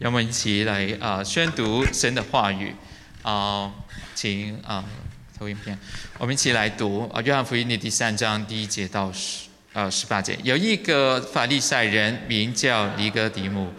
让我们一起来啊宣读神的话语啊，请啊投影片，我们一起来读啊约翰福音的第三章第一节到十呃十八节。有一个法利赛人名叫尼哥底母，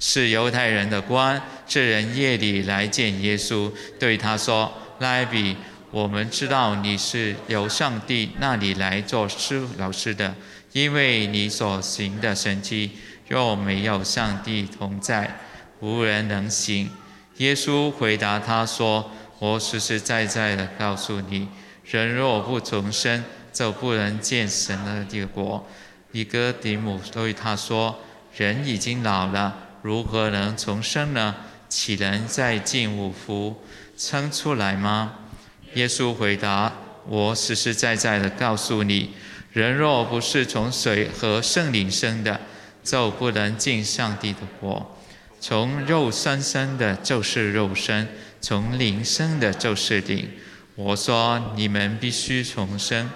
是犹太人的官。这人夜里来见耶稣，对他说：“拉比，我们知道你是由上帝那里来做师老师的，因为你所行的神迹，若没有上帝同在，无人能行。”耶稣回答他说：“我实实在在的告诉你，人若不重生，就不能见神的这个国。”尼哥底母对他说：“人已经老了，如何能重生呢？”岂能再进五福生出来吗？耶稣回答：“我实实在在的告诉你，人若不是从水和圣灵生的，就不能进上帝的国。从肉身生的，就是肉身；从灵生的，就是灵。我说你们必须重生。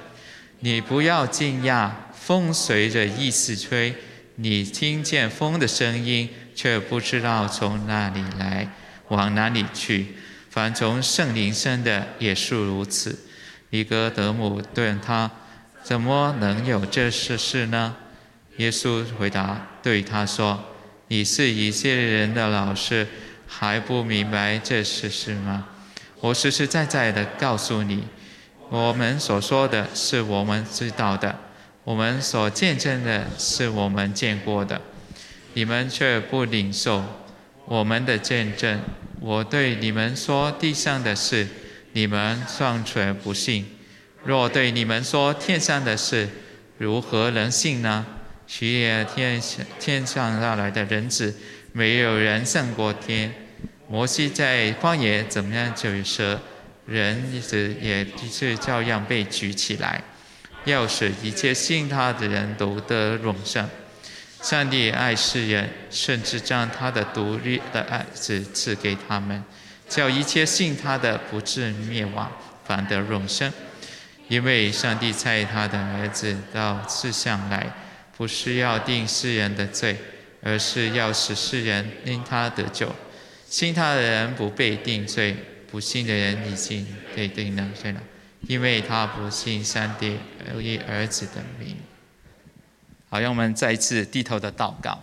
你不要惊讶，风随着意思吹，你听见风的声音。”却不知道从哪里来，往哪里去。凡从圣灵生的也是如此。尼哥德姆问他：“怎么能有这事事呢？”耶稣回答对他说：“你是以色列人的老师，还不明白这事实吗？我实实在在的告诉你，我们所说的是我们知道的，我们所见证的是我们见过的。”你们却不领受我们的见证。我对你们说地上的事，你们尚且不信；若对你们说天上的事，如何能信呢？许也天上天上下来的人子，没有人胜过天。摩西在旷野怎么样就说，人子也是照样被举起来，要使一切信他的人都得永生。上帝爱世人，甚至将他的独立的爱子赐给他们，叫一切信他的不至灭亡，反得永生。因为上帝差他的儿子到世上来，不是要定世人的罪，而是要使世人因他得救。信他的人不被定罪，不信的人已经被定了罪了，因为他不信上帝而以儿子的名。好，让我们再次低头的祷告。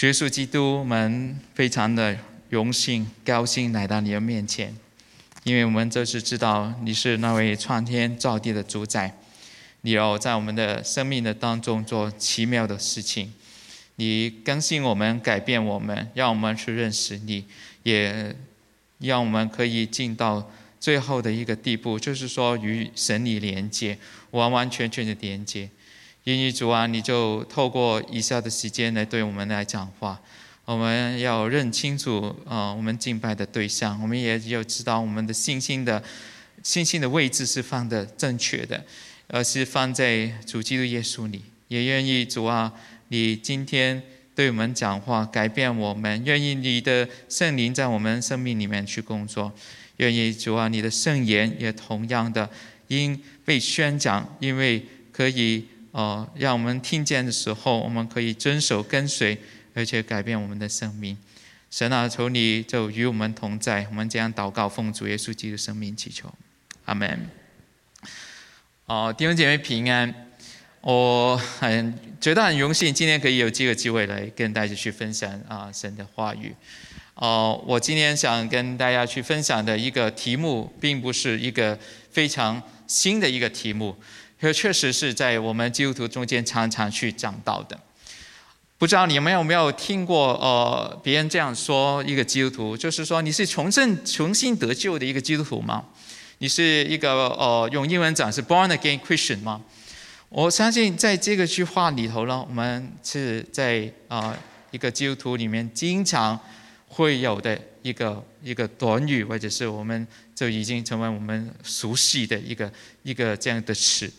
耶稣基督，们非常的荣幸、高兴来到你的面前，因为我们这次知道你是那位创天造地的主宰，你要在我们的生命的当中做奇妙的事情，你更新我们、改变我们，让我们去认识你，也让我们可以进到最后的一个地步，就是说与神你连接，完完全全的连接。因为主啊，你就透过以下的时间来对我们来讲话。我们要认清楚啊，我们敬拜的对象，我们也要知道我们的信心的信心的位置是放的正确的，而是放在主基督耶稣里。也愿意主啊，你今天对我们讲话，改变我们，愿意你的圣灵在我们生命里面去工作。愿意主啊，你的圣言也同样的因被宣讲，因为可以。哦，让我们听见的时候，我们可以遵守跟随，而且改变我们的生命。神啊，求你就与我们同在。我们这样祷告，奉主耶稣基督生命祈求，阿门。哦，弟兄姐妹平安。我很觉得很荣幸，今天可以有这个机会来跟大家去分享啊神的话语。哦，我今天想跟大家去分享的一个题目，并不是一个非常新的一个题目。这确实是在我们基督徒中间常常去讲到的。不知道你们有没有听过，呃，别人这样说一个基督徒，就是说你是重生、重新得救的一个基督徒吗？你是一个呃，用英文讲是 born again Christian 吗？我相信在这个句话里头呢，我们是在啊一个基督徒里面经常会有的一个一个短语，或者是我们就已经成为我们熟悉的一个一个这样的词。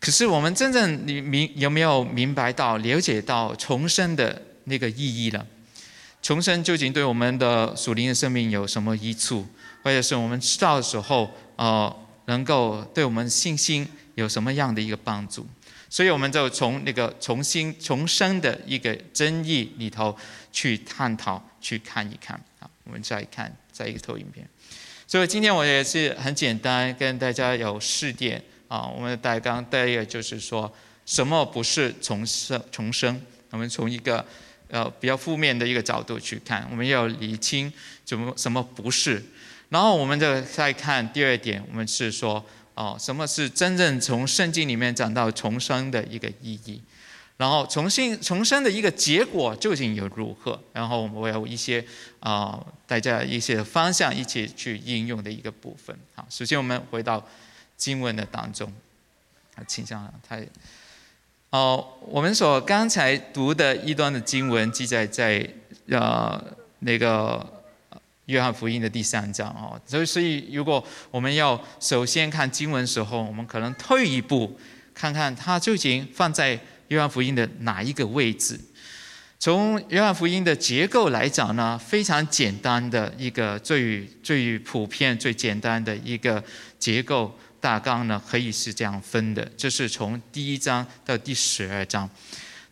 可是我们真正你明有没有明白到、了解到重生的那个意义呢？重生究竟对我们的属灵的生命有什么益处，或者是我们知道的时候，呃，能够对我们信心有什么样的一个帮助？所以我们就从那个重新重生的一个争议里头去探讨、去看一看。好，我们再看再一个投影片。所以今天我也是很简单跟大家有试点啊，我们的大纲第一个就是说什么不是重生？重生，我们从一个呃比较负面的一个角度去看，我们要理清怎么什么不是。然后我们就再看第二点，我们是说哦，什么是真正从圣经里面讲到重生的一个意义？然后重新重生的一个结果究竟有如何？然后我们有一些啊，大家一些方向一起去应用的一个部分。好，首先我们回到经文的当中，啊，请向太哦，我们所刚才读的一段的经文记载在呃那个约翰福音的第三章哦，所以所以如果我们要首先看经文时候，我们可能退一步看看它究竟放在。约翰福音的哪一个位置？从约翰福音的结构来讲呢，非常简单的一个最最普遍、最简单的一个结构大纲呢，可以是这样分的：就是从第一章到第十二章，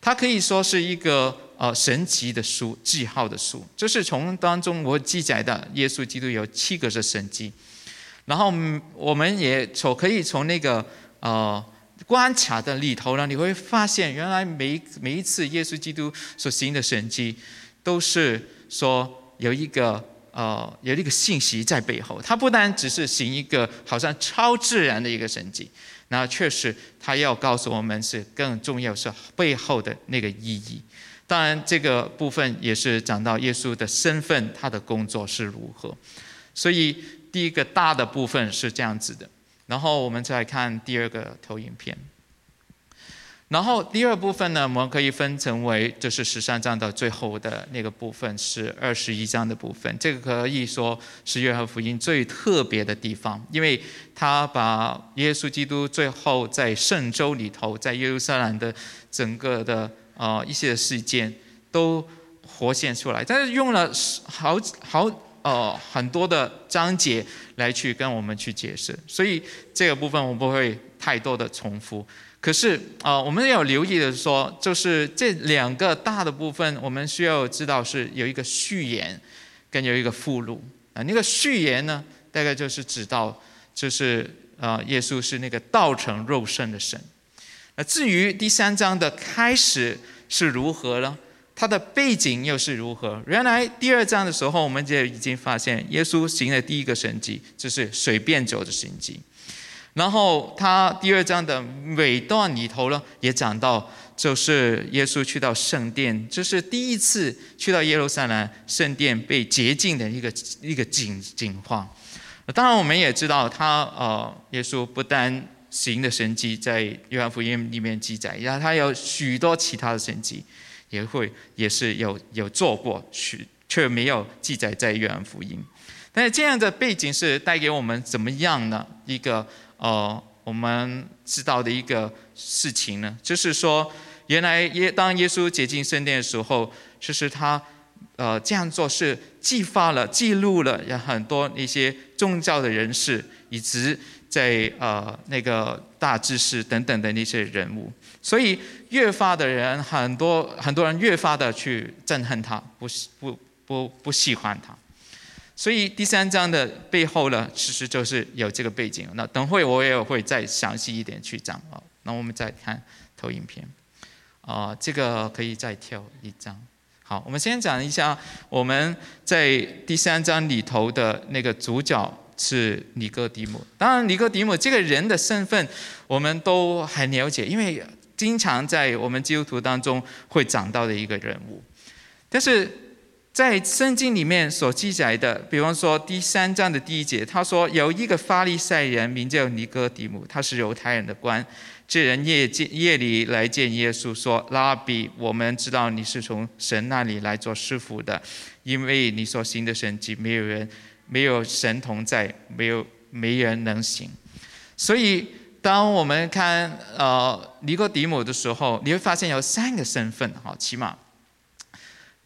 它可以说是一个呃神奇的书、记号的书。就是从当中我记载的耶稣基督有七个是神迹，然后我们也从可以从那个呃。关卡的里头呢，你会发现，原来每每一次耶稣基督所行的神迹，都是说有一个呃有一个信息在背后。他不单只是行一个好像超自然的一个神迹，那确实他要告诉我们是更重要是背后的那个意义。当然，这个部分也是讲到耶稣的身份，他的工作是如何。所以第一个大的部分是这样子的。然后我们再看第二个投影片。然后第二部分呢，我们可以分成为就是十三章的最后的那个部分，是二十一章的部分。这个可以说是约翰福音最特别的地方，因为他把耶稣基督最后在圣周里头，在耶路撒冷的整个的呃一些事件都活现出来，但是用了好好。呃，很多的章节来去跟我们去解释，所以这个部分我不会太多的重复。可是呃，我们要留意的说，就是这两个大的部分，我们需要知道是有一个序言，跟有一个附录啊。那个序言呢，大概就是指到就是呃，耶稣是那个道成肉身的神。那至于第三章的开始是如何呢？它的背景又是如何？原来第二章的时候，我们就已经发现，耶稣行的第一个神迹就是水变酒的神迹。然后他第二章的尾段里头呢，也讲到，就是耶稣去到圣殿，就是第一次去到耶路撒冷圣殿被洁净的一个一个景景况。当然，我们也知道，他呃，耶稣不单行的神迹在约翰福音里面记载，然后他有许多其他的神迹。也会也是有有做过，却却没有记载在约翰福音。但是这样的背景是带给我们怎么样呢？一个呃，我们知道的一个事情呢，就是说，原来耶当耶稣接近圣殿的时候，其实他呃这样做是激发了、记录了有很多一些宗教的人士，以及在呃那个大知识等等的那些人物。所以越发的人很多，很多人越发的去憎恨他，不不不不喜欢他。所以第三章的背后呢，其实就是有这个背景。那等会我也会再详细一点去讲啊。那我们再看投影片，啊，这个可以再跳一张。好，我们先讲一下我们在第三章里头的那个主角是尼哥底母。当然，尼哥底母这个人的身份我们都很了解，因为。经常在我们基督徒当中会讲到的一个人物，但是在圣经里面所记载的，比方说第三章的第一节，他说有一个法利赛人名叫尼哥底母，他是犹太人的官，这人夜见夜里来见耶稣，说拉比，我们知道你是从神那里来做师傅的，因为你所行的神迹，没有人没有神同在，没有没人能行，所以。当我们看呃尼哥底母的时候，你会发现有三个身份哈，起码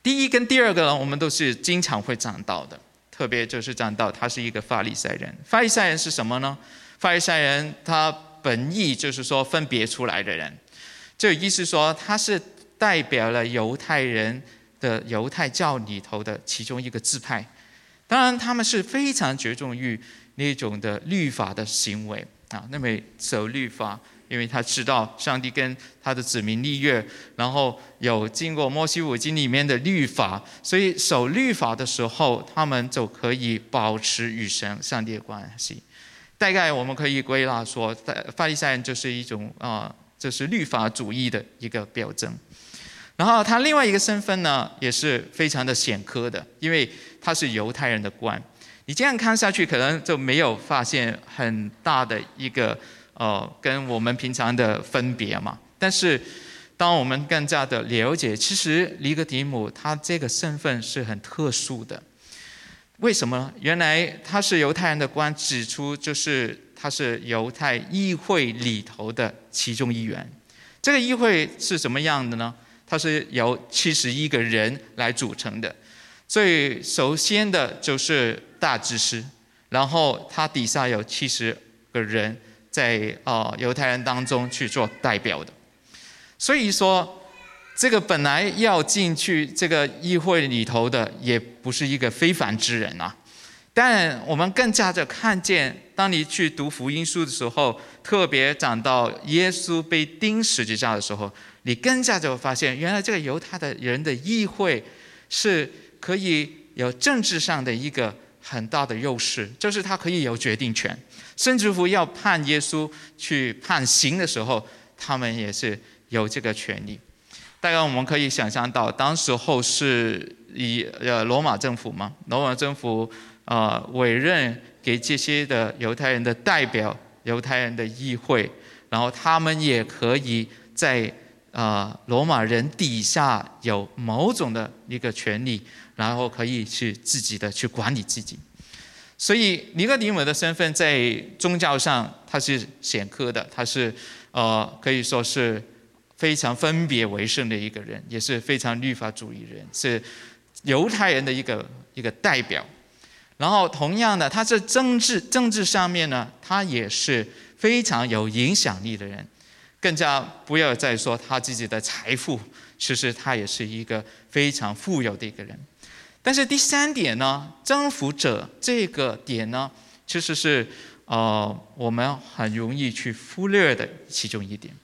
第一跟第二个呢，我们都是经常会讲到的，特别就是讲到他是一个法利赛人。法利赛人是什么呢？法利赛人他本意就是说分别出来的人，就意思说他是代表了犹太人的犹太教里头的其中一个支派。当然，他们是非常着重于那种的律法的行为啊，那么守律法，因为他知道上帝跟他的子民立约，然后有经过摩西五经里面的律法，所以守律法的时候，他们就可以保持与神上帝的关系。大概我们可以归纳说，法利赛人就是一种啊，这是律法主义的一个表征。然后他另外一个身份呢，也是非常的显科的，因为。他是犹太人的官，你这样看下去，可能就没有发现很大的一个呃，跟我们平常的分别嘛。但是，当我们更加的了解，其实尼格迪姆他这个身份是很特殊的。为什么？原来他是犹太人的官，指出就是他是犹太议会里头的其中一员。这个议会是什么样的呢？它是由七十一个人来组成的。最首先的就是大祭司，然后他底下有七十个人在啊犹太人当中去做代表的，所以说这个本来要进去这个议会里头的，也不是一个非凡之人啊。但我们更加的看见，当你去读福音书的时候，特别讲到耶稣被钉十字架的时候，你跟下就发现，原来这个犹太的人的议会是。可以有政治上的一个很大的优势，就是他可以有决定权，甚至乎要判耶稣去判刑的时候，他们也是有这个权利。大概我们可以想象到，当时候是以呃罗马政府嘛，罗马政府呃委任给这些的犹太人的代表，犹太人的议会，然后他们也可以在啊罗马人底下有某种的一个权利。然后可以去自己的去管理自己，所以尼哥底母的身份在宗教上他是显赫的，他是呃可以说是非常分别为圣的一个人，也是非常律法主义人，是犹太人的一个一个代表。然后同样的，他在政治政治上面呢，他也是非常有影响力的人，更加不要再说他自己的财富，其实他也是一个非常富有的一个人。但是第三点呢，征服者这个点呢，其实是呃我们很容易去忽略的其中一点。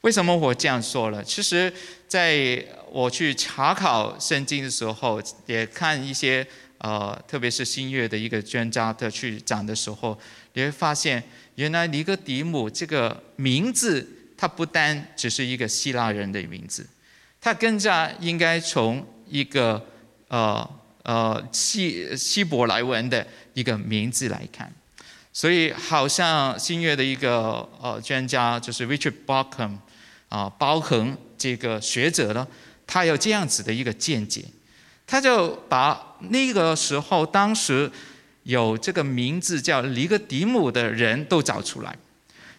为什么我这样说了？其实在我去查考圣经的时候，也看一些呃，特别是新约的一个专家的去讲的时候，你会发现，原来尼哥底母这个名字，它不单只是一个希腊人的名字，它更加应该从一个。呃呃，希希伯来文的一个名字来看，所以好像新约的一个呃专家就是 Richard Bauckham 啊，包恒这个学者呢，他有这样子的一个见解，他就把那个时候当时有这个名字叫尼格迪姆的人都找出来，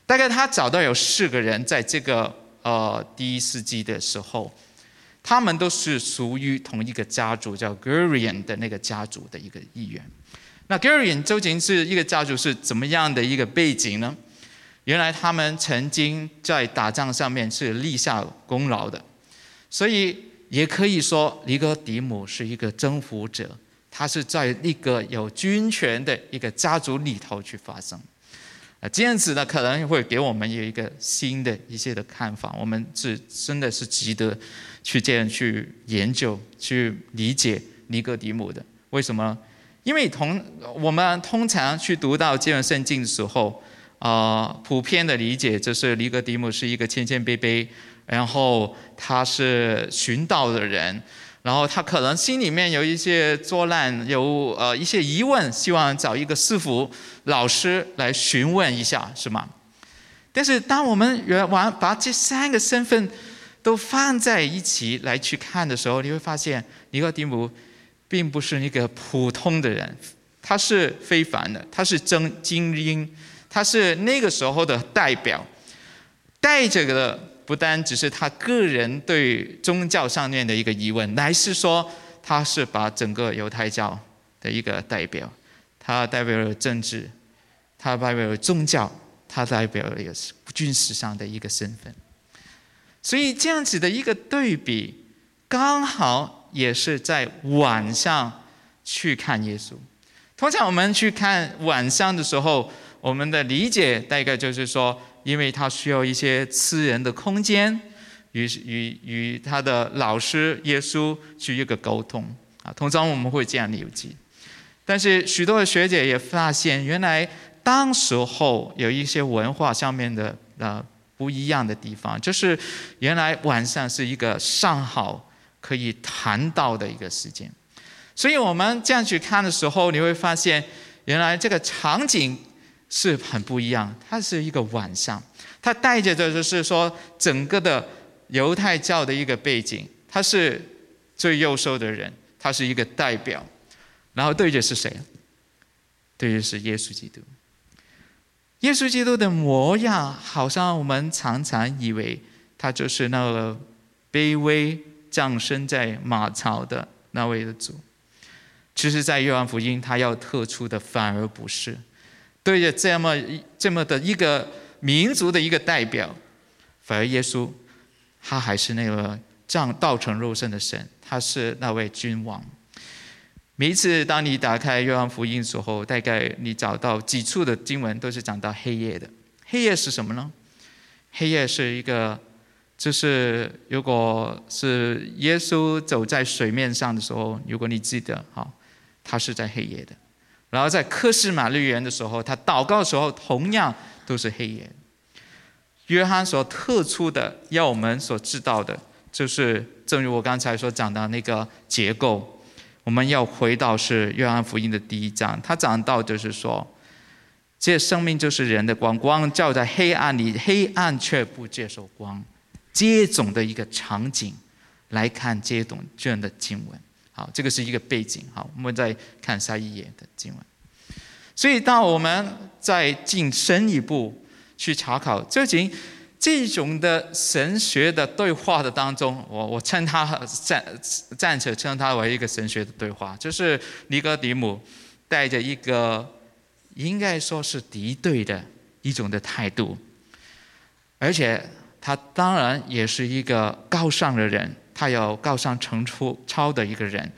大概他找到有四个人在这个呃第一世纪的时候。他们都是属于同一个家族，叫 Gurian 的那个家族的一个一员。那 Gurian 究竟是一个家族是怎么样的一个背景呢？原来他们曾经在打仗上面是立下功劳的，所以也可以说尼哥底姆是一个征服者，他是在一个有军权的一个家族里头去发生。啊，这样子呢，可能会给我们有一个新的一些的看法。我们是真的是值得去这样去研究、去理解尼哥底母的。为什么？因为同我们通常去读到这段圣经的时候，啊，普遍的理解就是尼哥底母是一个谦谦卑卑，然后他是寻道的人。然后他可能心里面有一些作难，有呃一些疑问，希望找一个师傅、老师来询问一下，是吗？但是当我们原完把这三个身份都放在一起来去看的时候，你会发现尼哥底姆并不是一个普通的人，他是非凡的，他是真精英，他是那个时候的代表，带着的。不单只是他个人对宗教上面的一个疑问，乃是说他是把整个犹太教的一个代表，他代表了政治，他代表了宗教，他代表了也是军事上的一个身份。所以这样子的一个对比，刚好也是在晚上去看耶稣。通常我们去看晚上的时候，我们的理解大概就是说，因为他需要一些私人的空间，与与与他的老师耶稣去一个沟通啊。通常我们会这样理解。但是许多的学姐也发现，原来当时候有一些文化上面的呃。不一样的地方，就是原来晚上是一个上好可以谈到的一个时间，所以我们这样去看的时候，你会发现原来这个场景是很不一样。它是一个晚上，它带着的就是说整个的犹太教的一个背景，他是最优秀的人，他是一个代表，然后对着是谁？对着是耶稣基督。耶稣基督的模样，好像我们常常以为他就是那个卑微降生在马槽的那位的主。其实，在约翰福音，他要特出的反而不是对着这么一这么的一个民族的一个代表，反而耶稣他还是那个降道成肉身的神，他是那位君王。每一次当你打开约翰福音的时候，大概你找到几处的经文都是讲到黑夜的。黑夜是什么呢？黑夜是一个，就是如果是耶稣走在水面上的时候，如果你记得，哈，他是在黑夜的。然后在科斯玛绿园的时候，他祷告的时候同样都是黑夜。约翰所特出的，要我们所知道的，就是正如我刚才所讲的那个结构。我们要回到是约翰福音的第一章，他讲到就是说，这生命就是人的光，光照在黑暗里，黑暗却不接受光，这种的一个场景来看这种这样的经文。好，这个是一个背景。好，我们再看下一页的经文。所以，当我们再进深一步去查考，究竟。这种的神学的对话的当中，我我称他暂暂且称他为一个神学的对话，就是尼哥底姆带着一个应该说是敌对的一种的态度，而且他当然也是一个高尚的人，他有高尚成出超的一个人，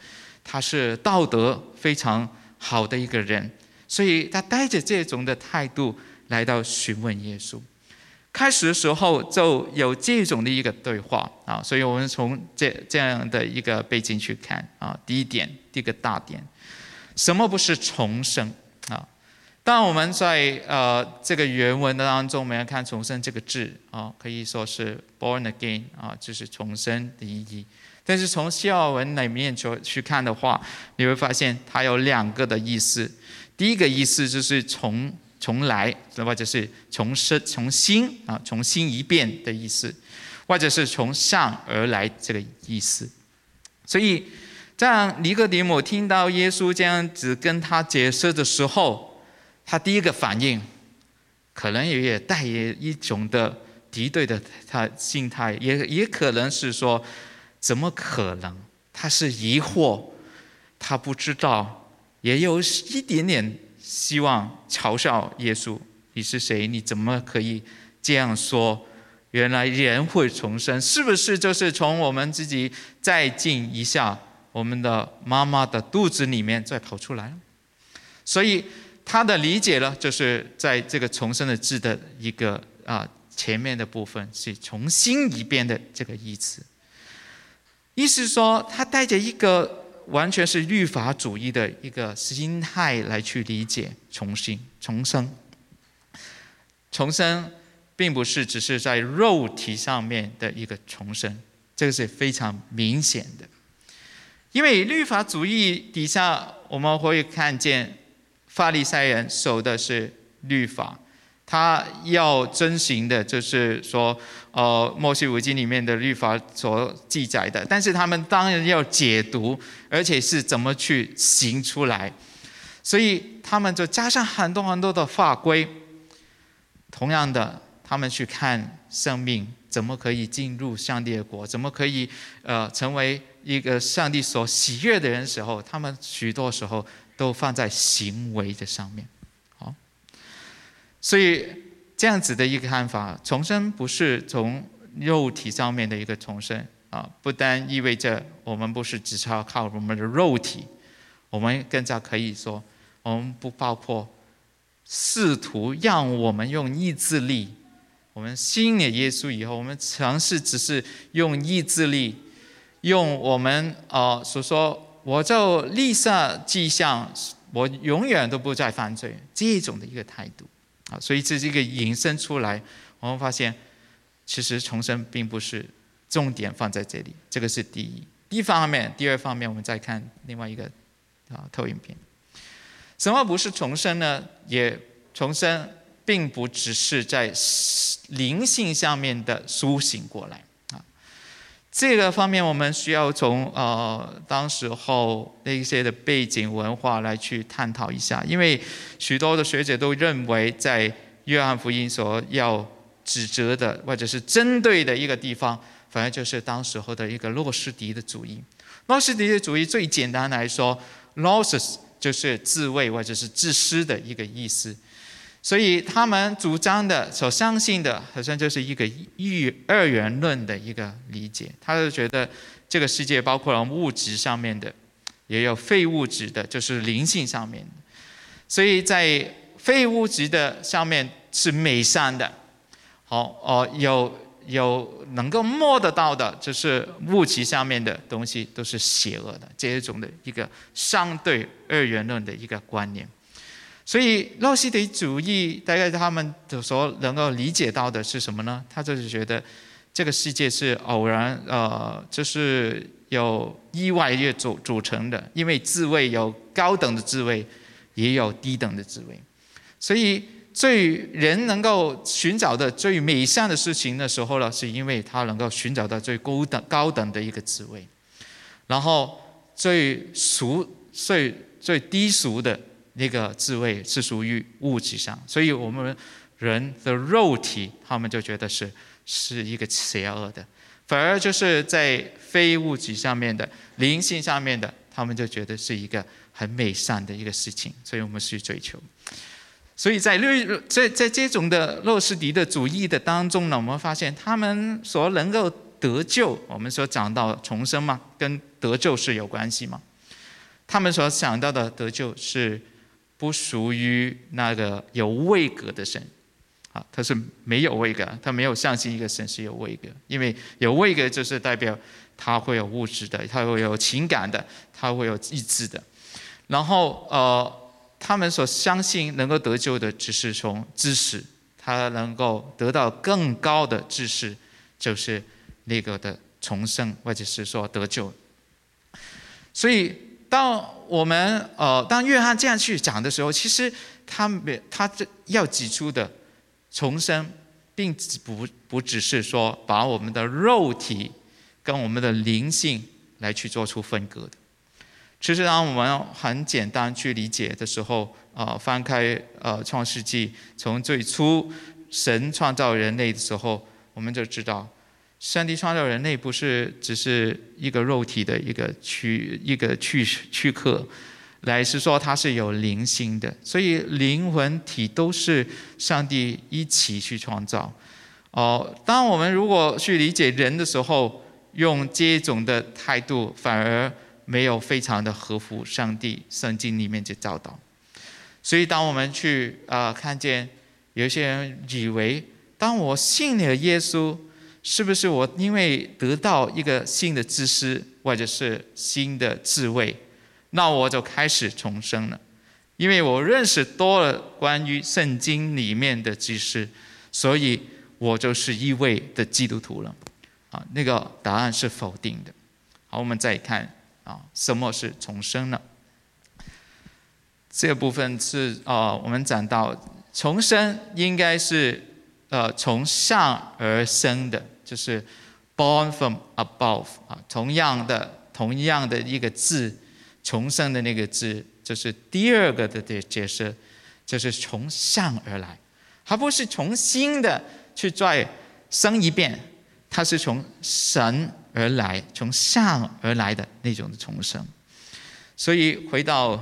他是道德非常好的一个人，所以他带着这种的态度来到询问耶稣。开始的时候就有这种的一个对话啊，所以我们从这这样的一个背景去看啊，第一点，第一个大点，什么不是重生啊？当我们在呃这个原文的当中，我们要看“重生”这个字啊，可以说是 “born again” 啊，就是重生的意义。但是从希腊文里面去去看的话，你会发现它有两个的意思。第一个意思就是从。重来，那或者是重生、重新啊，重新一遍的意思，或者是从上而来这个意思。所以，这样尼哥底母听到耶稣这样子跟他解释的时候，他第一个反应，可能也也带有一种的敌对的他心态，也也可能是说，怎么可能？他是疑惑，他不知道，也有一点点。希望嘲笑耶稣，你是谁？你怎么可以这样说？原来人会重生，是不是就是从我们自己再进一下我们的妈妈的肚子里面再跑出来？所以他的理解呢，就是在这个重生的字的一个啊前面的部分是重新一遍的这个意思，意思说他带着一个。完全是律法主义的一个心态来去理解重新重生。重生并不是只是在肉体上面的一个重生，这个是非常明显的。因为律法主义底下，我们会看见法利赛人守的是律法。他要遵循的，就是说，呃，《摩西五经》里面的律法所记载的，但是他们当然要解读，而且是怎么去行出来，所以他们就加上很多很多的法规。同样的，他们去看生命怎么可以进入上帝的国，怎么可以呃成为一个上帝所喜悦的人时候，他们许多时候都放在行为的上面。好所以这样子的一个看法，重生不是从肉体上面的一个重生啊，不单意味着我们不是只是要靠我们的肉体，我们更加可以说，我们不包括试图让我们用意志力，我们信了耶稣以后，我们尝试只是用意志力，用我们呃所说，我就立下迹象。我永远都不再犯罪，这种的一个态度，啊，所以这是一个引申出来，我们发现，其实重生并不是重点放在这里，这个是第一。第一方面，第二方面，我们再看另外一个啊投影片。什么不是重生呢？也重生，并不只是在灵性上面的苏醒过来。这个方面，我们需要从呃当时候那些的背景文化来去探讨一下，因为许多的学者都认为，在约翰福音所要指责的或者是针对的一个地方，反而就是当时候的一个洛斯迪的主义。洛斯迪的主义最简单来说 l o s s s 就是自卫或者是自私的一个意思。所以他们主张的、所相信的，好像就是一个一二元论的一个理解。他就觉得这个世界包括了物质上面的，也有非物质的，就是灵性上面的。所以在非物质的上面是美善的，好哦，有有能够摸得到的，就是物质上面的东西都是邪恶的，这一种的一个相对二元论的一个观念。所以，洛西迪主义大概他们所能够理解到的是什么呢？他就是觉得这个世界是偶然，呃，就是有意外乐组组成的。因为智慧有高等的智慧，也有低等的智慧。所以，最人能够寻找的最美善的事情的时候呢，是因为他能够寻找到最高等高等的一个智慧。然后，最俗、最最低俗的。那个智慧是属于物质上，所以我们人的肉体，他们就觉得是是一个邪恶的；反而就是在非物质上面的灵性上面的，他们就觉得是一个很美善的一个事情。所以我们去追求。所以在律在在这种的洛斯迪的主义的当中呢，我们发现他们所能够得救，我们说讲到重生嘛，跟得救是有关系嘛？他们所想到的得救是。不属于那个有位格的神，啊，他是没有位格，他没有相信一个神是有位格，因为有位格就是代表他会有物质的，他会有情感的，他会有意志的。然后呃，他们所相信能够得救的，只是从知识，他能够得到更高的知识，就是那个的重生，或者是说得救。所以。当我们呃，当约翰这样去讲的时候，其实他没他这要指出的重生，并不不只是说把我们的肉体跟我们的灵性来去做出分割的。其实当我们很简单去理解的时候，呃，翻开呃创世纪，从最初神创造人类的时候，我们就知道。上帝创造人类不是只是一个肉体的一个躯一个躯躯壳，来是说它是有灵性的，所以灵魂体都是上帝一起去创造。哦，当我们如果去理解人的时候，用这种的态度，反而没有非常的合乎上帝圣经里面的教导。所以当我们去啊看见有些人以为，当我信了耶稣。是不是我因为得到一个新的知识，或者是新的智慧，那我就开始重生了？因为我认识多了关于圣经里面的知识，所以我就是一位的基督徒了。啊，那个答案是否定的。好，我们再看啊，什么是重生呢？这部分是啊，我们讲到重生应该是呃从上而生的。就是 born from above 啊，同样的同样的一个字，重生的那个字，就是第二个的解解释，就是从上而来，而不是从新的去再生一遍，它是从神而来，从上而来的那种的重生。所以回到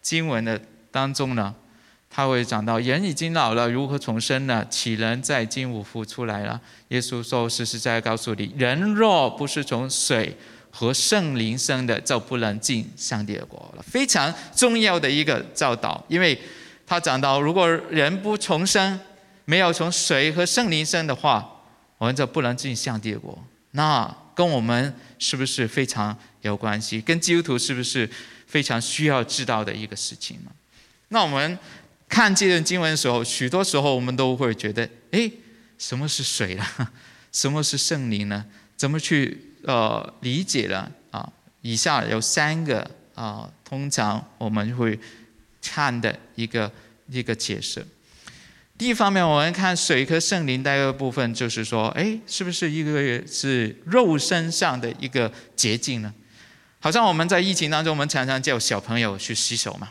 经文的当中呢，他会讲到人已经老了，如何重生呢？岂能再进五复出来了？耶稣说：“实实在在告诉你，人若不是从水和圣灵生的，就不能进上帝的国了。”非常重要的一个教导，因为他讲到，如果人不重生，没有从水和圣灵生的话，我们就不能进上帝的国。那跟我们是不是非常有关系？跟基督徒是不是非常需要知道的一个事情呢？那我们。看这段经文的时候，许多时候我们都会觉得，哎，什么是水呢？什么是圣灵呢？怎么去呃理解呢？啊，以下有三个啊，通常我们会看的一个一个解释。第一方面，我们看水和圣灵的一个部分，就是说，哎，是不是一个是肉身上的一个捷径呢？好像我们在疫情当中，我们常常叫小朋友去洗手嘛，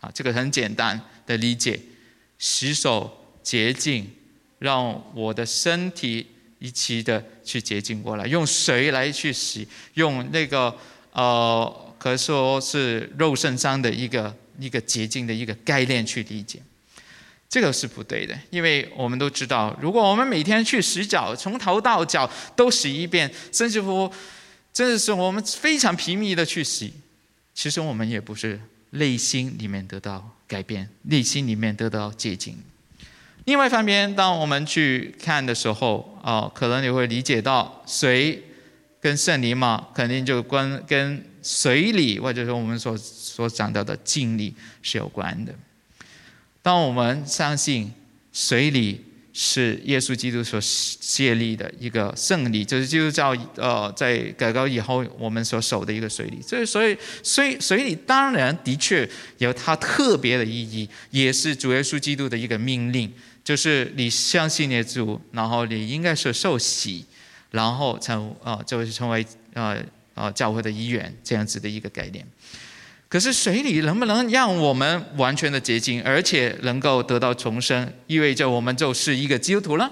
啊，这个很简单。的理解，洗手洁净，让我的身体一起的去洁净过来，用水来去洗，用那个呃，可说是肉身上的一个一个洁净的一个概念去理解，这个是不对的，因为我们都知道，如果我们每天去洗脚，从头到脚都洗一遍，甚至乎真的是我们非常频密的去洗，其实我们也不是内心里面得到。改变内心里面得到接近。另外一方面，当我们去看的时候，啊，可能你会理解到水跟圣灵嘛，肯定就跟跟水里或者说我们所所讲到的静力是有关的。当我们相信水里。是耶稣基督所设立的一个圣礼，就是基督教呃在改革以后我们所守的一个水礼。所以，所以所以水礼当然的确有它特别的意义，也是主耶稣基督的一个命令，就是你相信耶稣，然后你应该是受洗，然后成呃就是成为呃呃教会的一员这样子的一个概念。可是水里能不能让我们完全的洁净，而且能够得到重生，意味着我们就是一个基督徒了？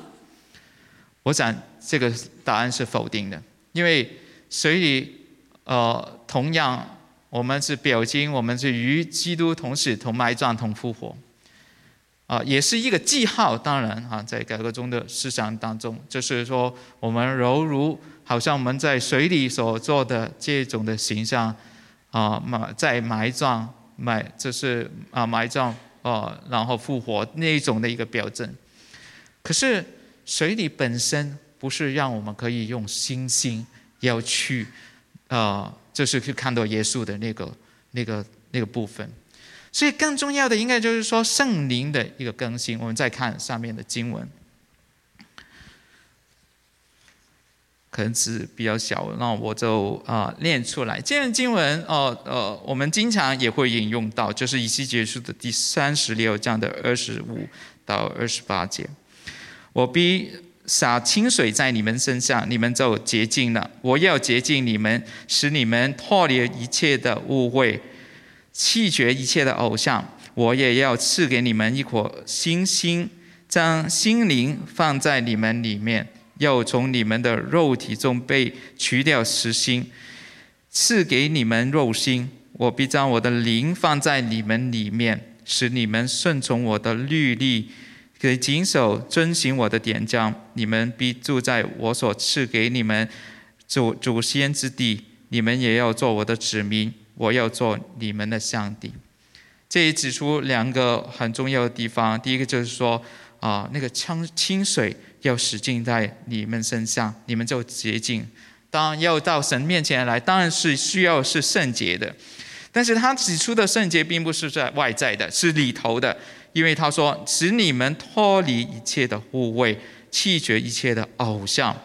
我想这个答案是否定的，因为水里，呃，同样我们是表经，我们是与基督同死、同埋葬、同复活，啊，也是一个记号。当然啊，在改革中的思想当中，就是说我们犹如好像我们在水里所做的这种的形象。啊，埋在埋葬埋，就是啊埋葬啊，然后复活那一种的一个表征。可是水里本身不是让我们可以用星星要去啊，就是去看到耶稣的那个那个那个部分。所以更重要的应该就是说圣灵的一个更新。我们再看上面的经文。可能是比较小，那我就啊念出来。这段经文哦呃，我们经常也会引用到，就是以西结书的第三十六章的二十五到二十八节。我必洒清水在你们身上，你们就洁净了。我要洁净你们，使你们脱离一切的误会，弃绝一切的偶像。我也要赐给你们一颗新心，将心灵放在你们里面。要从你们的肉体中被除掉实心，赐给你们肉心。我必将我的灵放在你们里面，使你们顺从我的律例，给谨守遵行我的典章。你们必住在我所赐给你们祖祖先之地。你们也要做我的子民，我要做你们的上帝。这里指出两个很重要的地方。第一个就是说，啊，那个清清水。要使劲在你们身上，你们就洁净。当然要到神面前来，当然是需要是圣洁的。但是他指出的圣洁，并不是在外在的，是里头的。因为他说，使你们脱离一切的护卫，弃绝一切的偶像。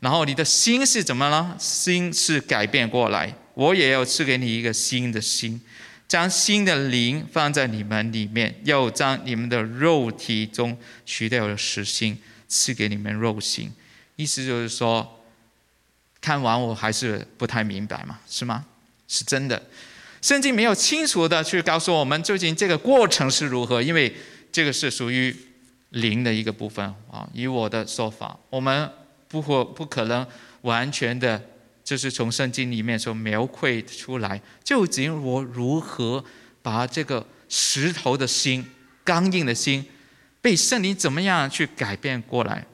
然后你的心是怎么了？心是改变过来。我也要赐给你一个新的心，将新的灵放在你们里面，要将你们的肉体中去掉了实心。赐给你们肉心，意思就是说，看完我还是不太明白嘛，是吗？是真的，圣经没有清楚的去告诉我们究竟这个过程是如何，因为这个是属于灵的一个部分啊。以我的说法，我们不可不可能完全的，就是从圣经里面所描绘出来，究竟我如何把这个石头的心刚硬的心，被圣灵怎么样去改变过来？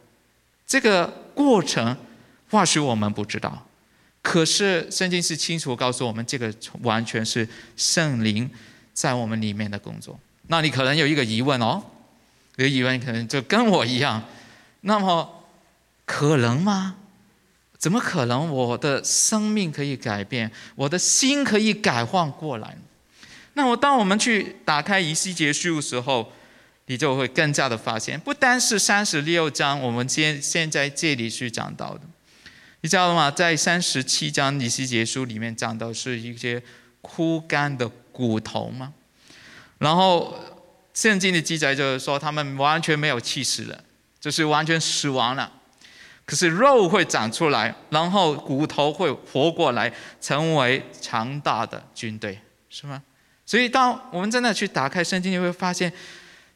这个过程或许我们不知道，可是圣经是清楚告诉我们，这个完全是圣灵在我们里面的工作。那你可能有一个疑问哦，有疑问可能就跟我一样，那么可能吗？怎么可能我的生命可以改变，我的心可以改换过来？那我当我们去打开以西结书的时候，你就会更加的发现，不单是三十六章，我们现现在这里去讲到的，你知道吗？在三十七章以西结书里面讲到是一些枯干的骨头吗？然后圣经的记载就是说，他们完全没有气势了，就是完全死亡了。可是肉会长出来，然后骨头会活过来，成为强大的军队，是吗？所以，当我们真的去打开圣经，你会发现，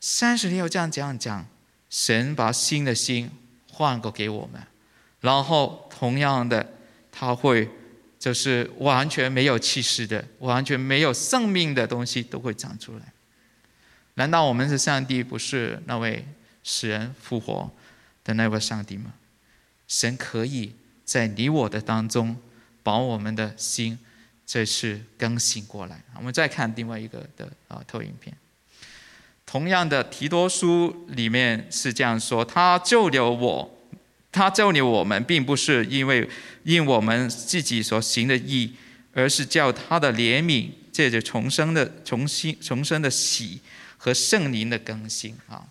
三十六章这样讲，神把新的心换过给我们，然后同样的，他会就是完全没有气势的、完全没有生命的东西都会长出来。难道我们是上帝，不是那位使人复活的那位上帝吗？神可以在你我的当中，把我们的心。这是更新过来。我们再看另外一个的啊投影片。同样的提多书里面是这样说：他救了我，他救了我们，并不是因为因我们自己所行的义，而是叫他的怜悯借着重生的重新重生的喜和圣灵的更新啊。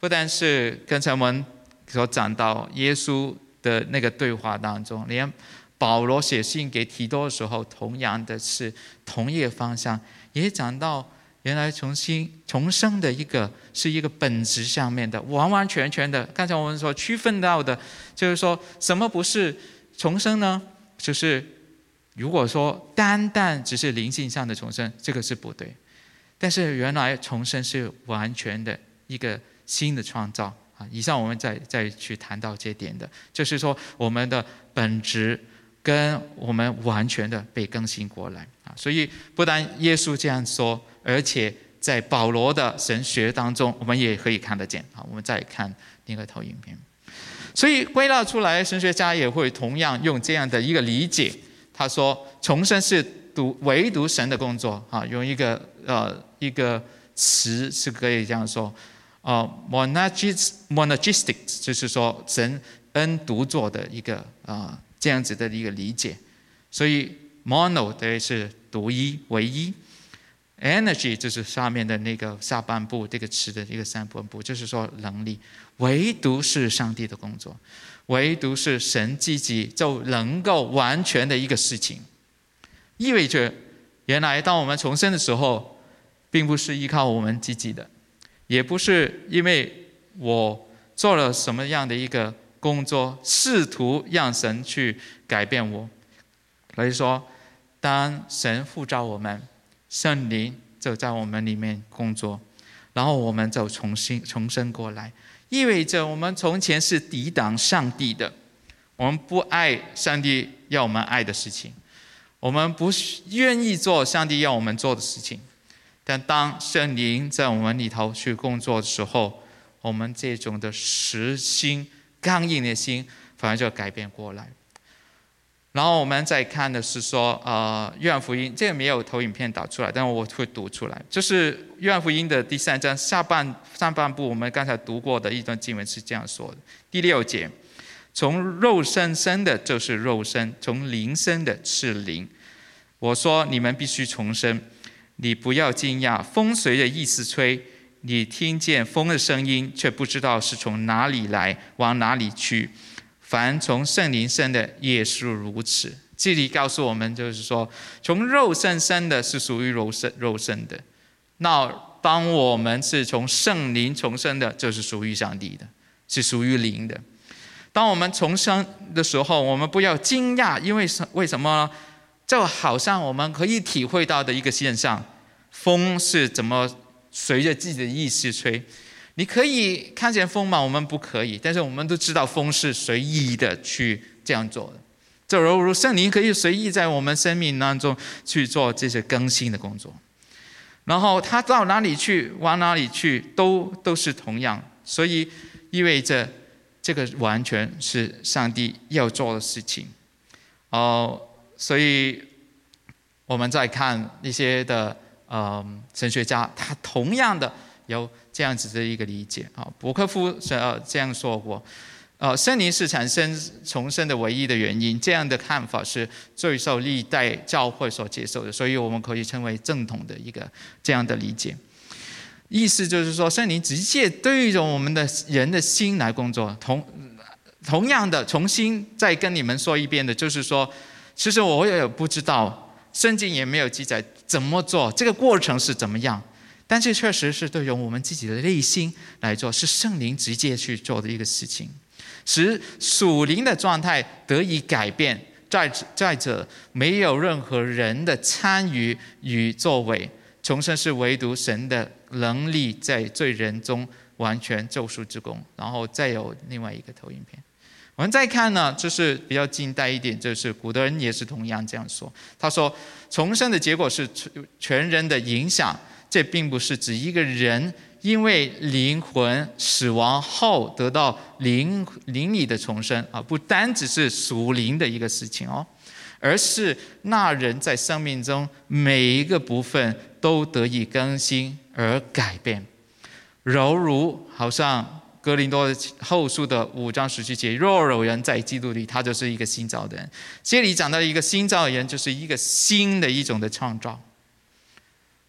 不但是刚才我们所讲到耶稣的那个对话当中，连。保罗写信给提多的时候，同样的是同一个方向，也讲到原来重新重生的一个是一个本质上面的，完完全全的。刚才我们说区分到的，就是说什么不是重生呢？就是如果说单单只是灵性上的重生，这个是不对。但是原来重生是完全的一个新的创造啊！以上我们再再去谈到这点的，就是说我们的本质。跟我们完全的被更新过来啊！所以不但耶稣这样说，而且在保罗的神学当中，我们也可以看得见啊。我们再看另一个投影片，所以归纳出来，神学家也会同样用这样的一个理解。他说，重生是独唯独神的工作啊，用一个呃一个词是可以这样说，呃，monagistic，就是说神恩独作的一个啊。这样子的一个理解，所以 mono 等于是独一、唯一，energy 就是下面的那个下半部这个词的一个上半部，就是说能力，唯独是上帝的工作，唯独是神自己就能够完全的一个事情，意味着原来当我们重生的时候，并不是依靠我们自己的，也不是因为我做了什么样的一个。工作试图让神去改变我，所以说，当神呼召我们，圣灵就在我们里面工作，然后我们就重新重生过来，意味着我们从前是抵挡上帝的，我们不爱上帝要我们爱的事情，我们不愿意做上帝要我们做的事情，但当圣灵在我们里头去工作的时候，我们这种的实心。刚硬的心反而就改变过来。然后我们再看的是说，呃，约翰福音这个没有投影片导出来，但我会读出来。就是约翰福音的第三章下半上半部，我们刚才读过的一段经文是这样说的：第六节，从肉身生的，就是肉身；从灵生的，是灵。我说你们必须重生，你不要惊讶，风随着意思吹。你听见风的声音，却不知道是从哪里来，往哪里去。凡从圣灵生的，也是如此。这里告诉我们，就是说，从肉身生的是属于肉身肉身的；那当我们是从圣灵重生的，就是属于上帝的，是属于灵的。当我们重生的时候，我们不要惊讶，因为什为什么？就好像我们可以体会到的一个现象，风是怎么？随着自己的意思吹，你可以看见风吗？我们不可以，但是我们都知道风是随意的去这样做的。就犹如圣灵可以随意在我们生命当中去做这些更新的工作。然后他到哪里去，往哪里去，都都是同样，所以意味着这个完全是上帝要做的事情。哦，所以我们再看一些的呃神学家，他同样的有这样子的一个理解啊。伯克夫是呃这样说过。呃，圣灵是产生重生的唯一的原因，这样的看法是最受历代教会所接受的，所以我们可以称为正统的一个这样的理解。意思就是说，圣灵直接对着我们的人的心来工作。同同样的，重新再跟你们说一遍的，就是说，其实我也不知道，圣经也没有记载怎么做，这个过程是怎么样，但是确实是对着我们自己的内心来做，是圣灵直接去做的一个事情。使属灵的状态得以改变，再再者，没有任何人的参与与作为，重生是唯独神的能力在罪人中完全救赎之功。然后再有另外一个投影片，我们再看呢，就是比较近代一点，就是古德人也是同样这样说。他说，重生的结果是全人的影响，这并不是指一个人。因为灵魂死亡后得到灵灵里的重生啊，不单只是属灵的一个事情哦，而是那人在生命中每一个部分都得以更新而改变，犹如好像哥林多后书的五章十七节，若有人在基督里，他就是一个新造的人。这里讲到一个新造的人，就是一个新的一种的创造。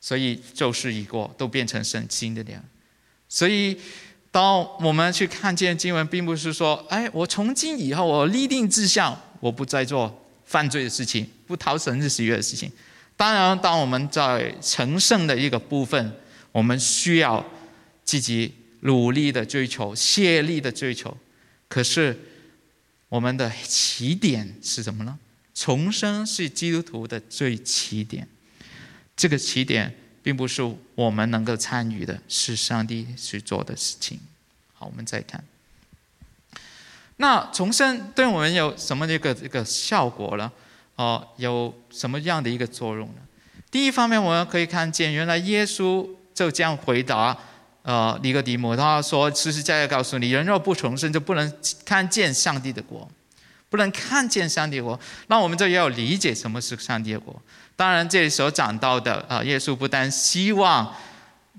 所以旧事已过，都变成圣经的人。所以，当我们去看见经文，并不是说，哎，我从今以后我立定志向，我不再做犯罪的事情，不讨神日喜悦的事情。当然，当我们在成圣的一个部分，我们需要积极努力的追求、竭力的追求。可是，我们的起点是什么呢？重生是基督徒的最起点。这个起点并不是我们能够参与的，是上帝去做的事情。好，我们再看，那重生对我们有什么一个一个效果呢？哦，有什么样的一个作用呢？第一方面，我们可以看见，原来耶稣就这样回答，呃，尼哥底母，他说：“实实在在告诉你，人若不重生，就不能看见上帝的国，不能看见上帝国。”那我们就要理解什么是上帝的国。当然，这里所讲到的啊，耶稣不但希望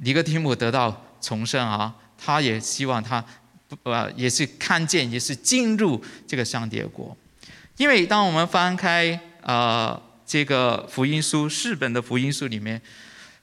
尼哥底母得到重生啊，他也希望他不呃，也是看见，也是进入这个上帝的国。因为当我们翻开呃这个福音书四本的福音书里面，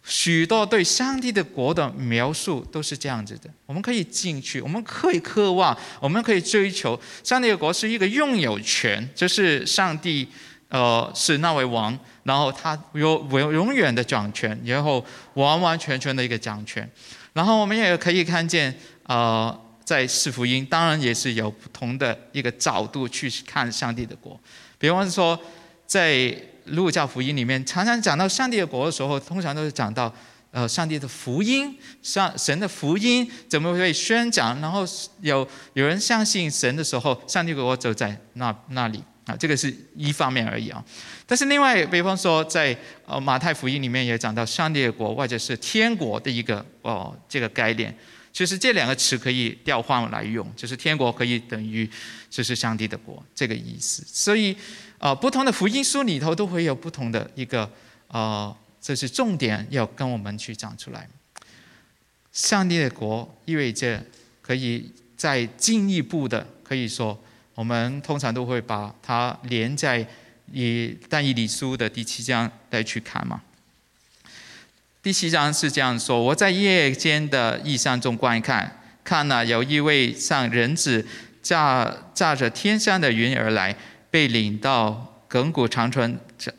许多对上帝的国的描述都是这样子的。我们可以进去，我们可以渴望，我们可以追求上帝的国是一个拥有权，就是上帝。呃，是那位王，然后他有永永远的掌权，然后完完全全的一个掌权。然后我们也可以看见，呃，在四福音，当然也是有不同的一个角度去看上帝的国。比方说，在路加福音里面，常常讲到上帝的国的时候，通常都是讲到，呃，上帝的福音，上神的福音怎么会宣讲，然后有有人相信神的时候，上帝国就在那那里。啊，这个是一方面而已啊。但是另外，比方说，在呃马太福音里面也讲到上帝的国或者是天国的一个哦这个概念。其实这两个词可以调换来用，就是天国可以等于就是上帝的国这个意思。所以啊，不同的福音书里头都会有不同的一个呃，这是重点要跟我们去讲出来。上帝的国意味着可以再进一步的可以说。我们通常都会把它连在以但以理书的第七章来去看嘛。第七章是这样说：我在夜间的异象中观看，看了有一位像人子驾驾着天上的云而来，被领到亘古长存者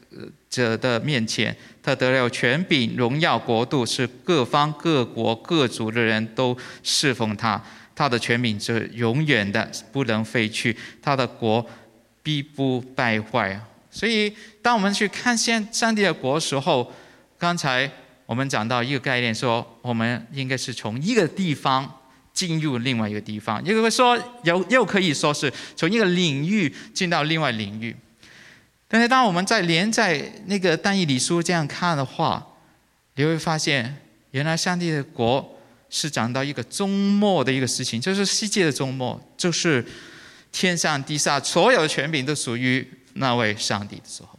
者的面前。他得了权柄、荣耀、国度，是各方各国各族的人都侍奉他。他的权柄是永远的，不能废去；他的国必不败坏。所以，当我们去看现上帝的国时候，刚才我们讲到一个概念，说我们应该是从一个地方进入另外一个地方，也就是说，又又可以说是从一个领域进到另外领域。但是，当我们在连在那个单一理书这样看的话，你会发现，原来上帝的国是讲到一个终末的一个事情，就是世界的终末，就是天上地下所有的权柄都属于那位上帝的时候。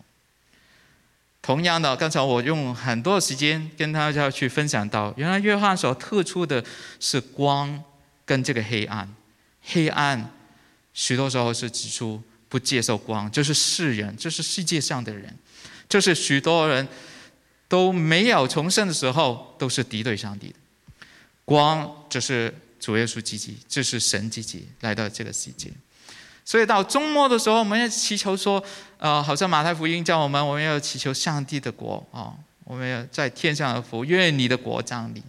同样的，刚才我用很多时间跟大家去分享到，原来约翰所特出的是光跟这个黑暗。黑暗许多时候是指出不接受光，就是世人，就是世界上的人，就是许多人都没有重生的时候，都是敌对上帝的。光就是主耶稣积极，就是神积极来到这个世界。所以到周末的时候，我们要祈求说，呃，好像马太福音叫我们，我们要祈求上帝的国啊，我们要在天上的福，愿你的国降临。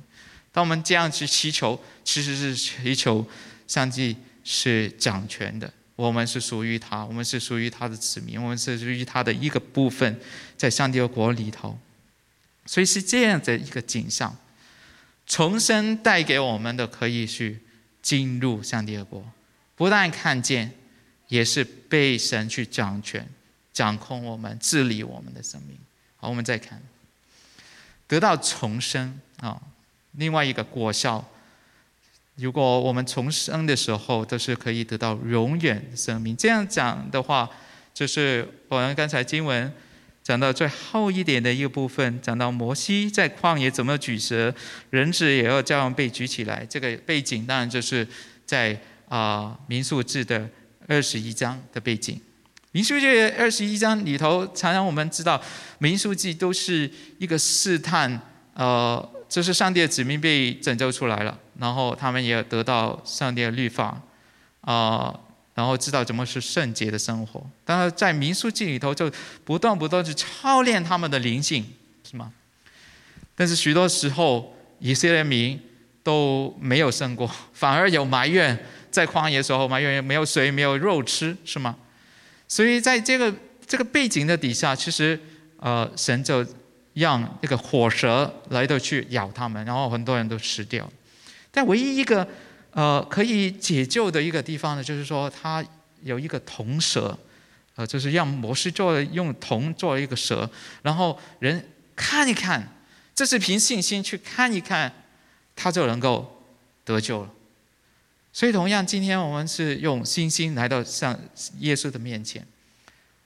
当我们这样去祈求，其实是祈求上帝是掌权的，我们是属于他，我们是属于他的子民，我们是属于他的一个部分，在上帝的国里头。所以是这样的一个景象，重生带给我们的可以去进入上帝的国，不但看见。也是被神去掌权、掌控我们、治理我们的生命。好，我们再看，得到重生啊，另外一个果效。如果我们重生的时候都是可以得到永远生命，这样讲的话，就是我们刚才经文讲到最后一点的一个部分，讲到摩西在旷野怎么举蛇，人子也要这样被举起来。这个背景当然就是在啊民数志的。二十一章的背景，民数记二十一章里头，常常我们知道，民数记都是一个试探，呃，就是上帝的子民被拯救出来了，然后他们也得到上帝的律法，啊，然后知道怎么是圣洁的生活。但是，在民数记里头，就不断不断去操练他们的灵性，是吗？但是许多时候，以色列民都没有胜过，反而有埋怨。在旷野时候埋怨没有水，没有肉吃，是吗？所以在这个这个背景的底下，其实呃，神就让那个火蛇来到去咬他们，然后很多人都死掉。但唯一一个呃可以解救的一个地方呢，就是说他有一个铜蛇，呃，就是让摩西做用铜做一个蛇，然后人看一看，这是凭信心去看一看，他就能够得救了。所以，同样，今天我们是用信心来到上耶稣的面前，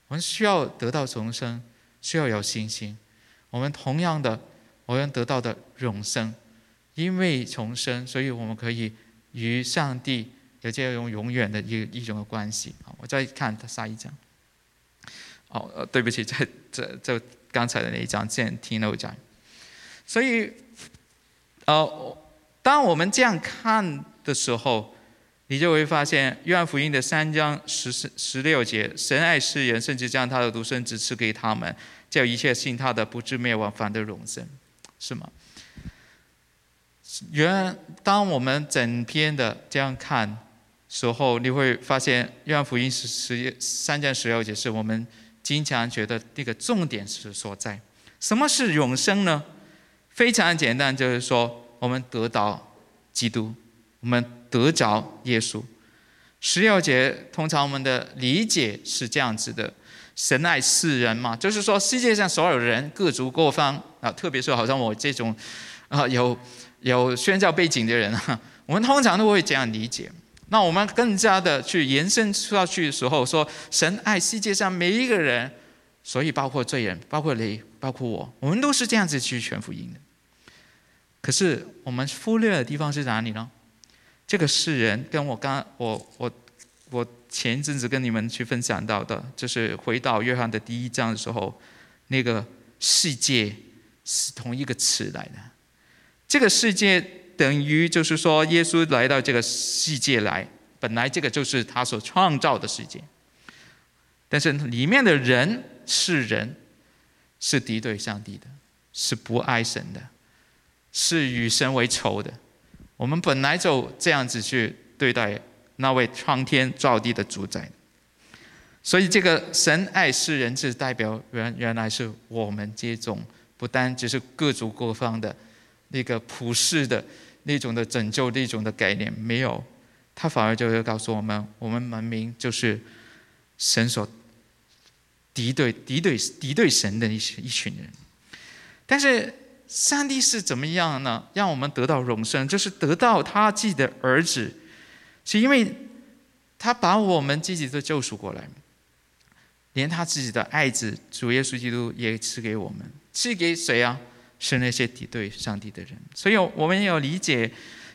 我们需要得到重生，需要有信心。我们同样的，我们得到的永生，因为重生，所以我们可以与上帝有这种永远的一一种的关系。好，我再看他下一章。哦，对不起，在这这刚才的那一章先听了讲。所以，呃，当我们这样看的时候，你就会发现，约翰福音的三章十十十六节，神爱世人，甚至将他的独生子赐给他们，叫一切信他的不至灭亡，反得永生，是吗？原当我们整篇的这样看时候，你会发现，约翰福音十十三章十六节是我们经常觉得这个重点是所在。什么是永生呢？非常简单，就是说我们得到基督，我们。得着耶稣，十六节通常我们的理解是这样子的：神爱世人嘛，就是说世界上所有人各族各方啊，特别是好像我这种啊有有宣教背景的人啊，我们通常都会这样理解。那我们更加的去延伸出去的时候，说神爱世界上每一个人，所以包括罪人，包括你，包括我，我们都是这样子去全福音的。可是我们忽略的地方是哪里呢？这个世人跟我刚我我我前一阵子跟你们去分享到的，就是回到约翰的第一章的时候，那个世界是同一个词来的。这个世界等于就是说，耶稣来到这个世界来，本来这个就是他所创造的世界，但是里面的人是人，是敌对上帝的，是不爱神的，是与神为仇的。我们本来就这样子去对待那位创天造地的主宰，所以这个神爱世人，是代表原原来是我们这种不单只是各族各方的那个普世的那种的拯救那种的概念没有，他反而就会告诉我们，我们文明就是神所敌对敌对敌对神的一一群人，但是上帝是怎么样呢？让我们得到永生，就是得到他自己的儿子，是因为他把我们自己都救赎过来，连他自己的爱子主耶稣基督也赐给我们，赐给谁啊？是那些敌对上帝的人。所以，我们要理解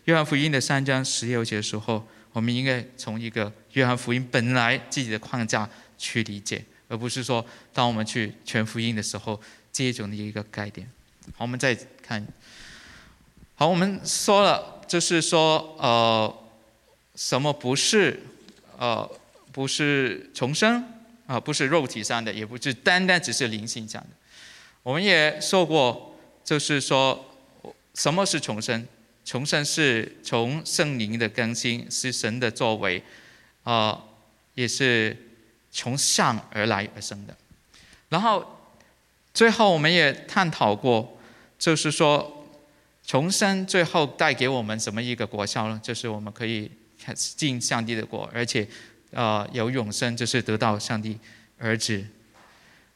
约翰福音的三章十六节的时候，我们应该从一个约翰福音本来自己的框架去理解，而不是说当我们去全福音的时候，这种的一个概念。好，我们再看。好，我们说了，就是说，呃，什么不是，呃，不是重生啊，不是肉体上的，也不是单单只是灵性上的。我们也说过，就是说，什么是重生？重生是从圣灵的更新，是神的作为，啊，也是从上而来而生的。然后。最后，我们也探讨过，就是说，重生最后带给我们什么一个果效呢？就是我们可以进上帝的国，而且，呃，有永生，就是得到上帝儿子。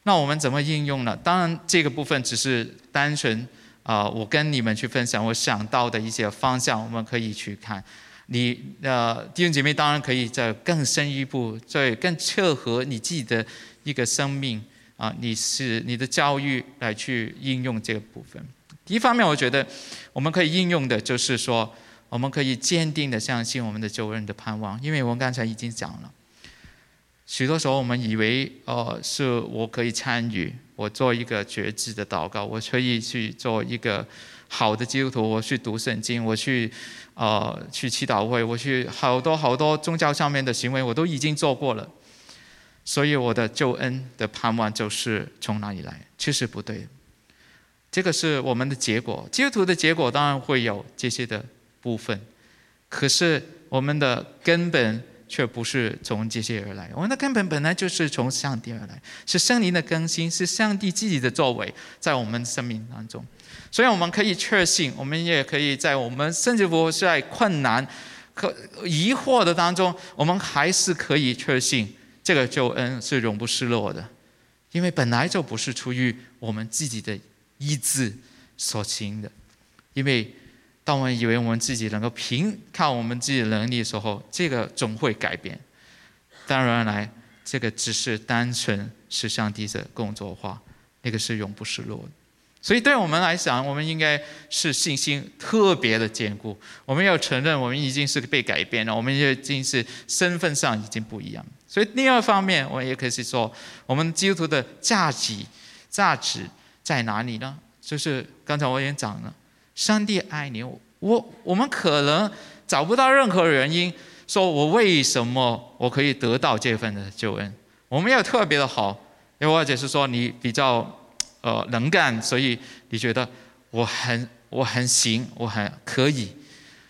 那我们怎么应用呢？当然，这个部分只是单纯啊，我跟你们去分享我想到的一些方向，我们可以去看。你呃，弟兄姐妹当然可以在更深一步，在更切合你自己的一个生命。啊，你是你的教育来去应用这个部分。第一方面，我觉得我们可以应用的就是说，我们可以坚定的相信我们的救恩的盼望，因为我们刚才已经讲了，许多时候我们以为，哦，是我可以参与，我做一个觉知的祷告，我可以去做一个好的基督徒，我去读圣经，我去，呃，去祈祷会，我去好多好多宗教上面的行为，我都已经做过了。所以我的救恩的盼望就是从哪里来？其实不对，这个是我们的结果。基督徒的结果当然会有这些的部分，可是我们的根本却不是从这些而来。我们的根本本来就是从上帝而来，是圣灵的更新，是上帝自己的作为在我们生命当中。所以我们可以确信，我们也可以在我们甚至乎在困难、可疑惑的当中，我们还是可以确信。这个救恩是永不失落的，因为本来就不是出于我们自己的意志所行的。因为当我们以为我们自己能够凭靠我们自己的能力的时候，这个总会改变。当然来，这个只是单纯是上帝的工作化，那个是永不失落的。所以，对我们来讲，我们应该是信心特别的坚固。我们要承认，我们已经是被改变了，我们已经是身份上已经不一样。所以，第二方面，我也可以说，我们基督徒的价值价值在哪里呢？就是刚才我也讲了，上帝爱你，我我们可能找不到任何原因，说我为什么我可以得到这份的救恩？我没有特别的好，又或者是说你比较。呃，能干，所以你觉得我很我很行，我很可以，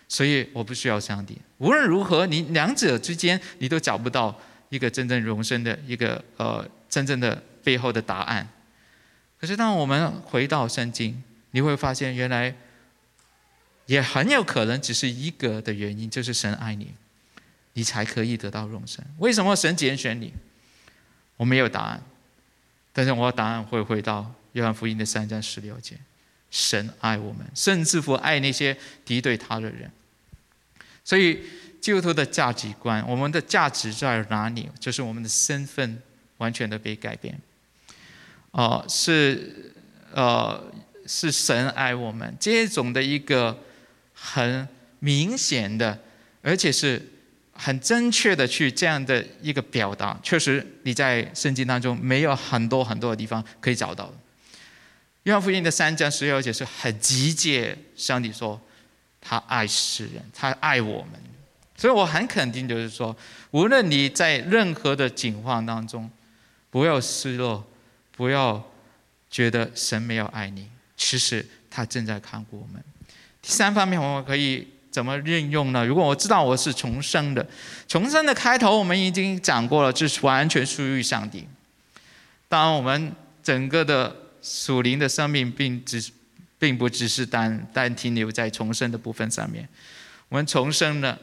所以我不需要上帝。无论如何，你两者之间你都找不到一个真正容身的一个呃真正的背后的答案。可是当我们回到圣经，你会发现原来也很有可能只是一个的原因，就是神爱你，你才可以得到永生。为什么神拣选你？我没有答案，但是我的答案会回到。约翰福音的三章十六节，神爱我们，甚至乎爱那些敌对他的人。所以基督徒的价值观，我们的价值在哪里？就是我们的身份完全的被改变。哦，是呃，是神爱我们这种的一个很明显的，而且是很正确的去这样的一个表达。确实，你在圣经当中没有很多很多的地方可以找到。约翰福音的三章十六节是很直接，上帝说他爱世人，他爱我们，所以我很肯定，就是说，无论你在任何的境况当中，不要失落，不要觉得神没有爱你，其实他正在看顾我们。第三方面，我们可以怎么运用呢？如果我知道我是重生的，重生的开头我们已经讲过了，这是完全属于上帝。当然我们整个的。属灵的生命并只，并不只是单单停留在重生的部分上面。我们重生了，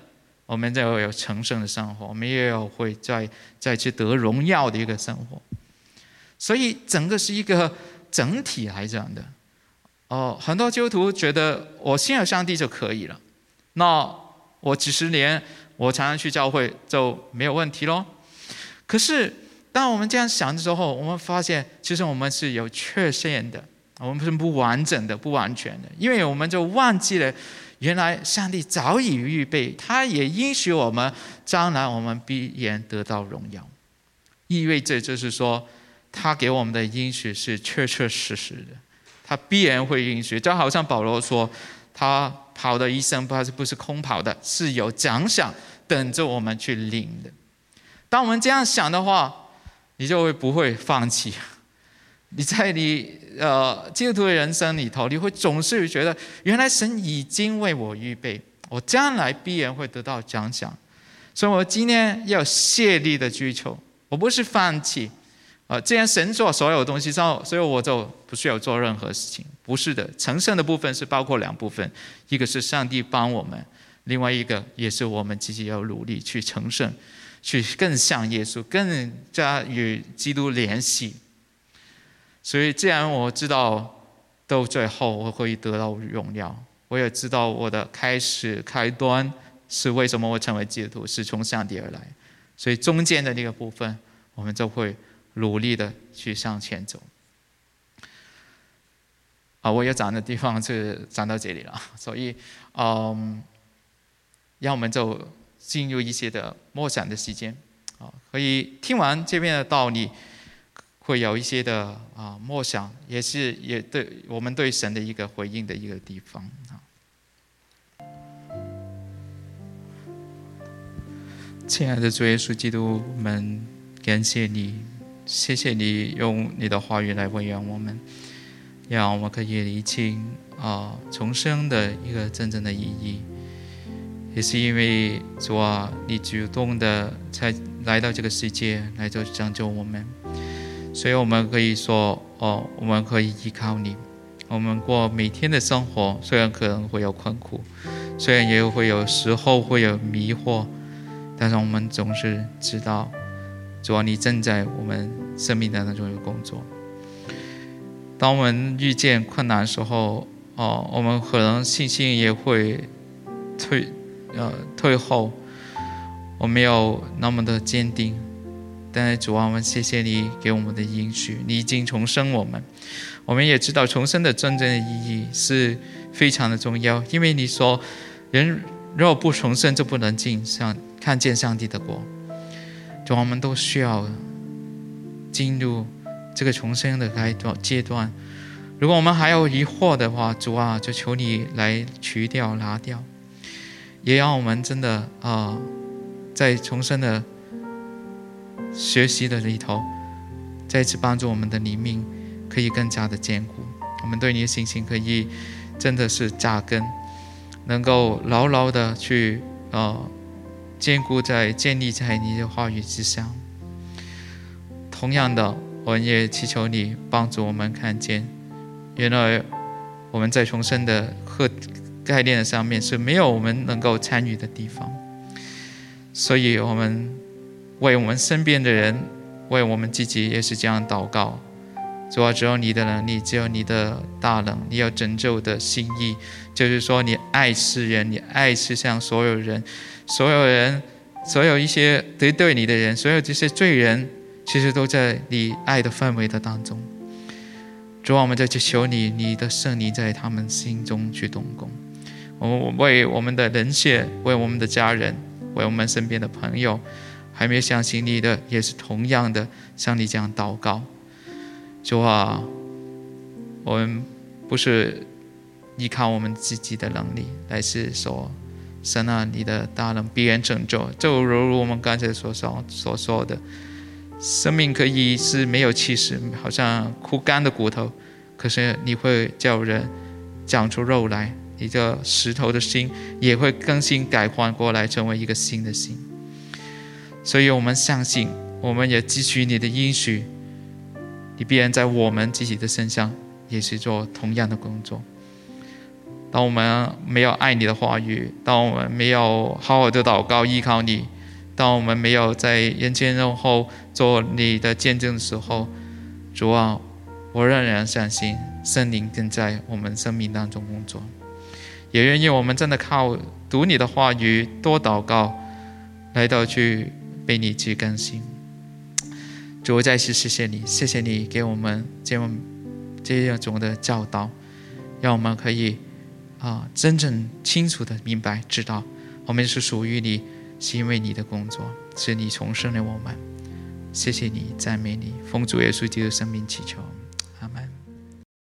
我们就有重生的生活，我们也有会再再去得荣耀的一个生活。所以整个是一个整体来讲的。哦，很多基督徒觉得我信了上帝就可以了，那我几十年我常常去教会就没有问题喽。可是当我们这样想的时候，我们发现其实我们是有缺陷的，我们是不完整的、不完全的，因为我们就忘记了原来上帝早已预备，他也应许我们将来我们必然得到荣耀，意味着就是说他给我们的应许是确确实实的。他必然会允许，就好像保罗说，他跑的一生不是不是空跑的，是有奖赏等着我们去领的。当我们这样想的话，你就会不会放弃？你在你呃基督徒的人生里头，你会总是觉得，原来神已经为我预备，我将来必然会得到奖赏。所以我今天要谢力的追求，我不是放弃。呃，既然神做所有东西，所以所以我就不需要做任何事情。不是的，成圣的部分是包括两部分，一个是上帝帮我们，另外一个也是我们自己要努力去成圣，去更像耶稣，更加与基督联系。所以，既然我知道到最后我会得到荣耀，我也知道我的开始开端是为什么我成为基督徒，是从上帝而来。所以中间的那个部分，我们就会。努力的去向前走。啊，我要讲的地方就讲到这里了，所以，嗯，让我们就进入一些的默想的时间，啊，可以听完这边的道理，会有一些的啊默想，也是也对我们对神的一个回应的一个地方啊。亲爱的主耶稣基督们，感谢你。谢谢你用你的话语来喂养我们，让我们可以理清啊重生的一个真正的意义。也是因为主啊，你主动的才来到这个世界，来做拯救我们，所以我们可以说哦，我们可以依靠你。我们过每天的生活，虽然可能会有困苦，虽然也会有时候会有迷惑，但是我们总是知道。主啊，你正在我们生命当中有工作。当我们遇见困难的时候，哦，我们可能信心也会退，呃，退后，我没有那么的坚定。但是主啊，我们谢谢你给我们的应许，你已经重生我们。我们也知道重生的真正的意义是非常的重要，因为你说，人若不重生，就不能进上看见上帝的国。主，我们都需要进入这个重生的阶段阶段。如果我们还有疑惑的话，主啊，就求你来除掉、拿掉，也让我们真的啊，在重生的学习的里头，再次帮助我们的灵命可以更加的坚固。我们对你的信心可以真的是扎根，能够牢牢的去啊。坚固在建立在你的话语之上。同样的，我也祈求你帮助我们看见，原来我们在重生的和概念上面是没有我们能够参与的地方。所以，我们为我们身边的人，为我们自己也是这样祷告。主要只有你的能力，只有你的大能，你有拯救的心意，就是说你爱世人，你爱世上所有人。所有人，所有一些敌对你的人，所有这些罪人，其实都在你爱的范围的当中。主啊，我们在去求你，你的圣灵在他们心中去动工。我们为我们的人血，为我们的家人，为我们身边的朋友，还没有相信你的，也是同样的向你这样祷告。主啊，我们不是依靠我们自己的能力，来是说。神啊，你的大能必然拯救，就如我们刚才所说所说的，生命可以是没有气势，好像枯干的骨头，可是你会叫人长出肉来，你这石头的心也会更新改换过来，成为一个新的心。所以我们相信，我们也汲取你的应许，你必然在我们自己的身上也是做同样的工作。当我们没有爱你的话语，当我们没有好好的祷告依靠你，当我们没有在人前人后做你的见证的时候，主啊，我仍然相信圣灵正在我们生命当中工作。也愿意我们真的靠读你的话语，多祷告，来到去被你去更新。主，再次谢谢你，谢谢你给我们这样这样种的教导，让我们可以啊真正清楚的明白知道，我们是属于你，是因为你的工作，是你重生了我们。谢谢你，赞美你，奉主耶稣基督生命祈求。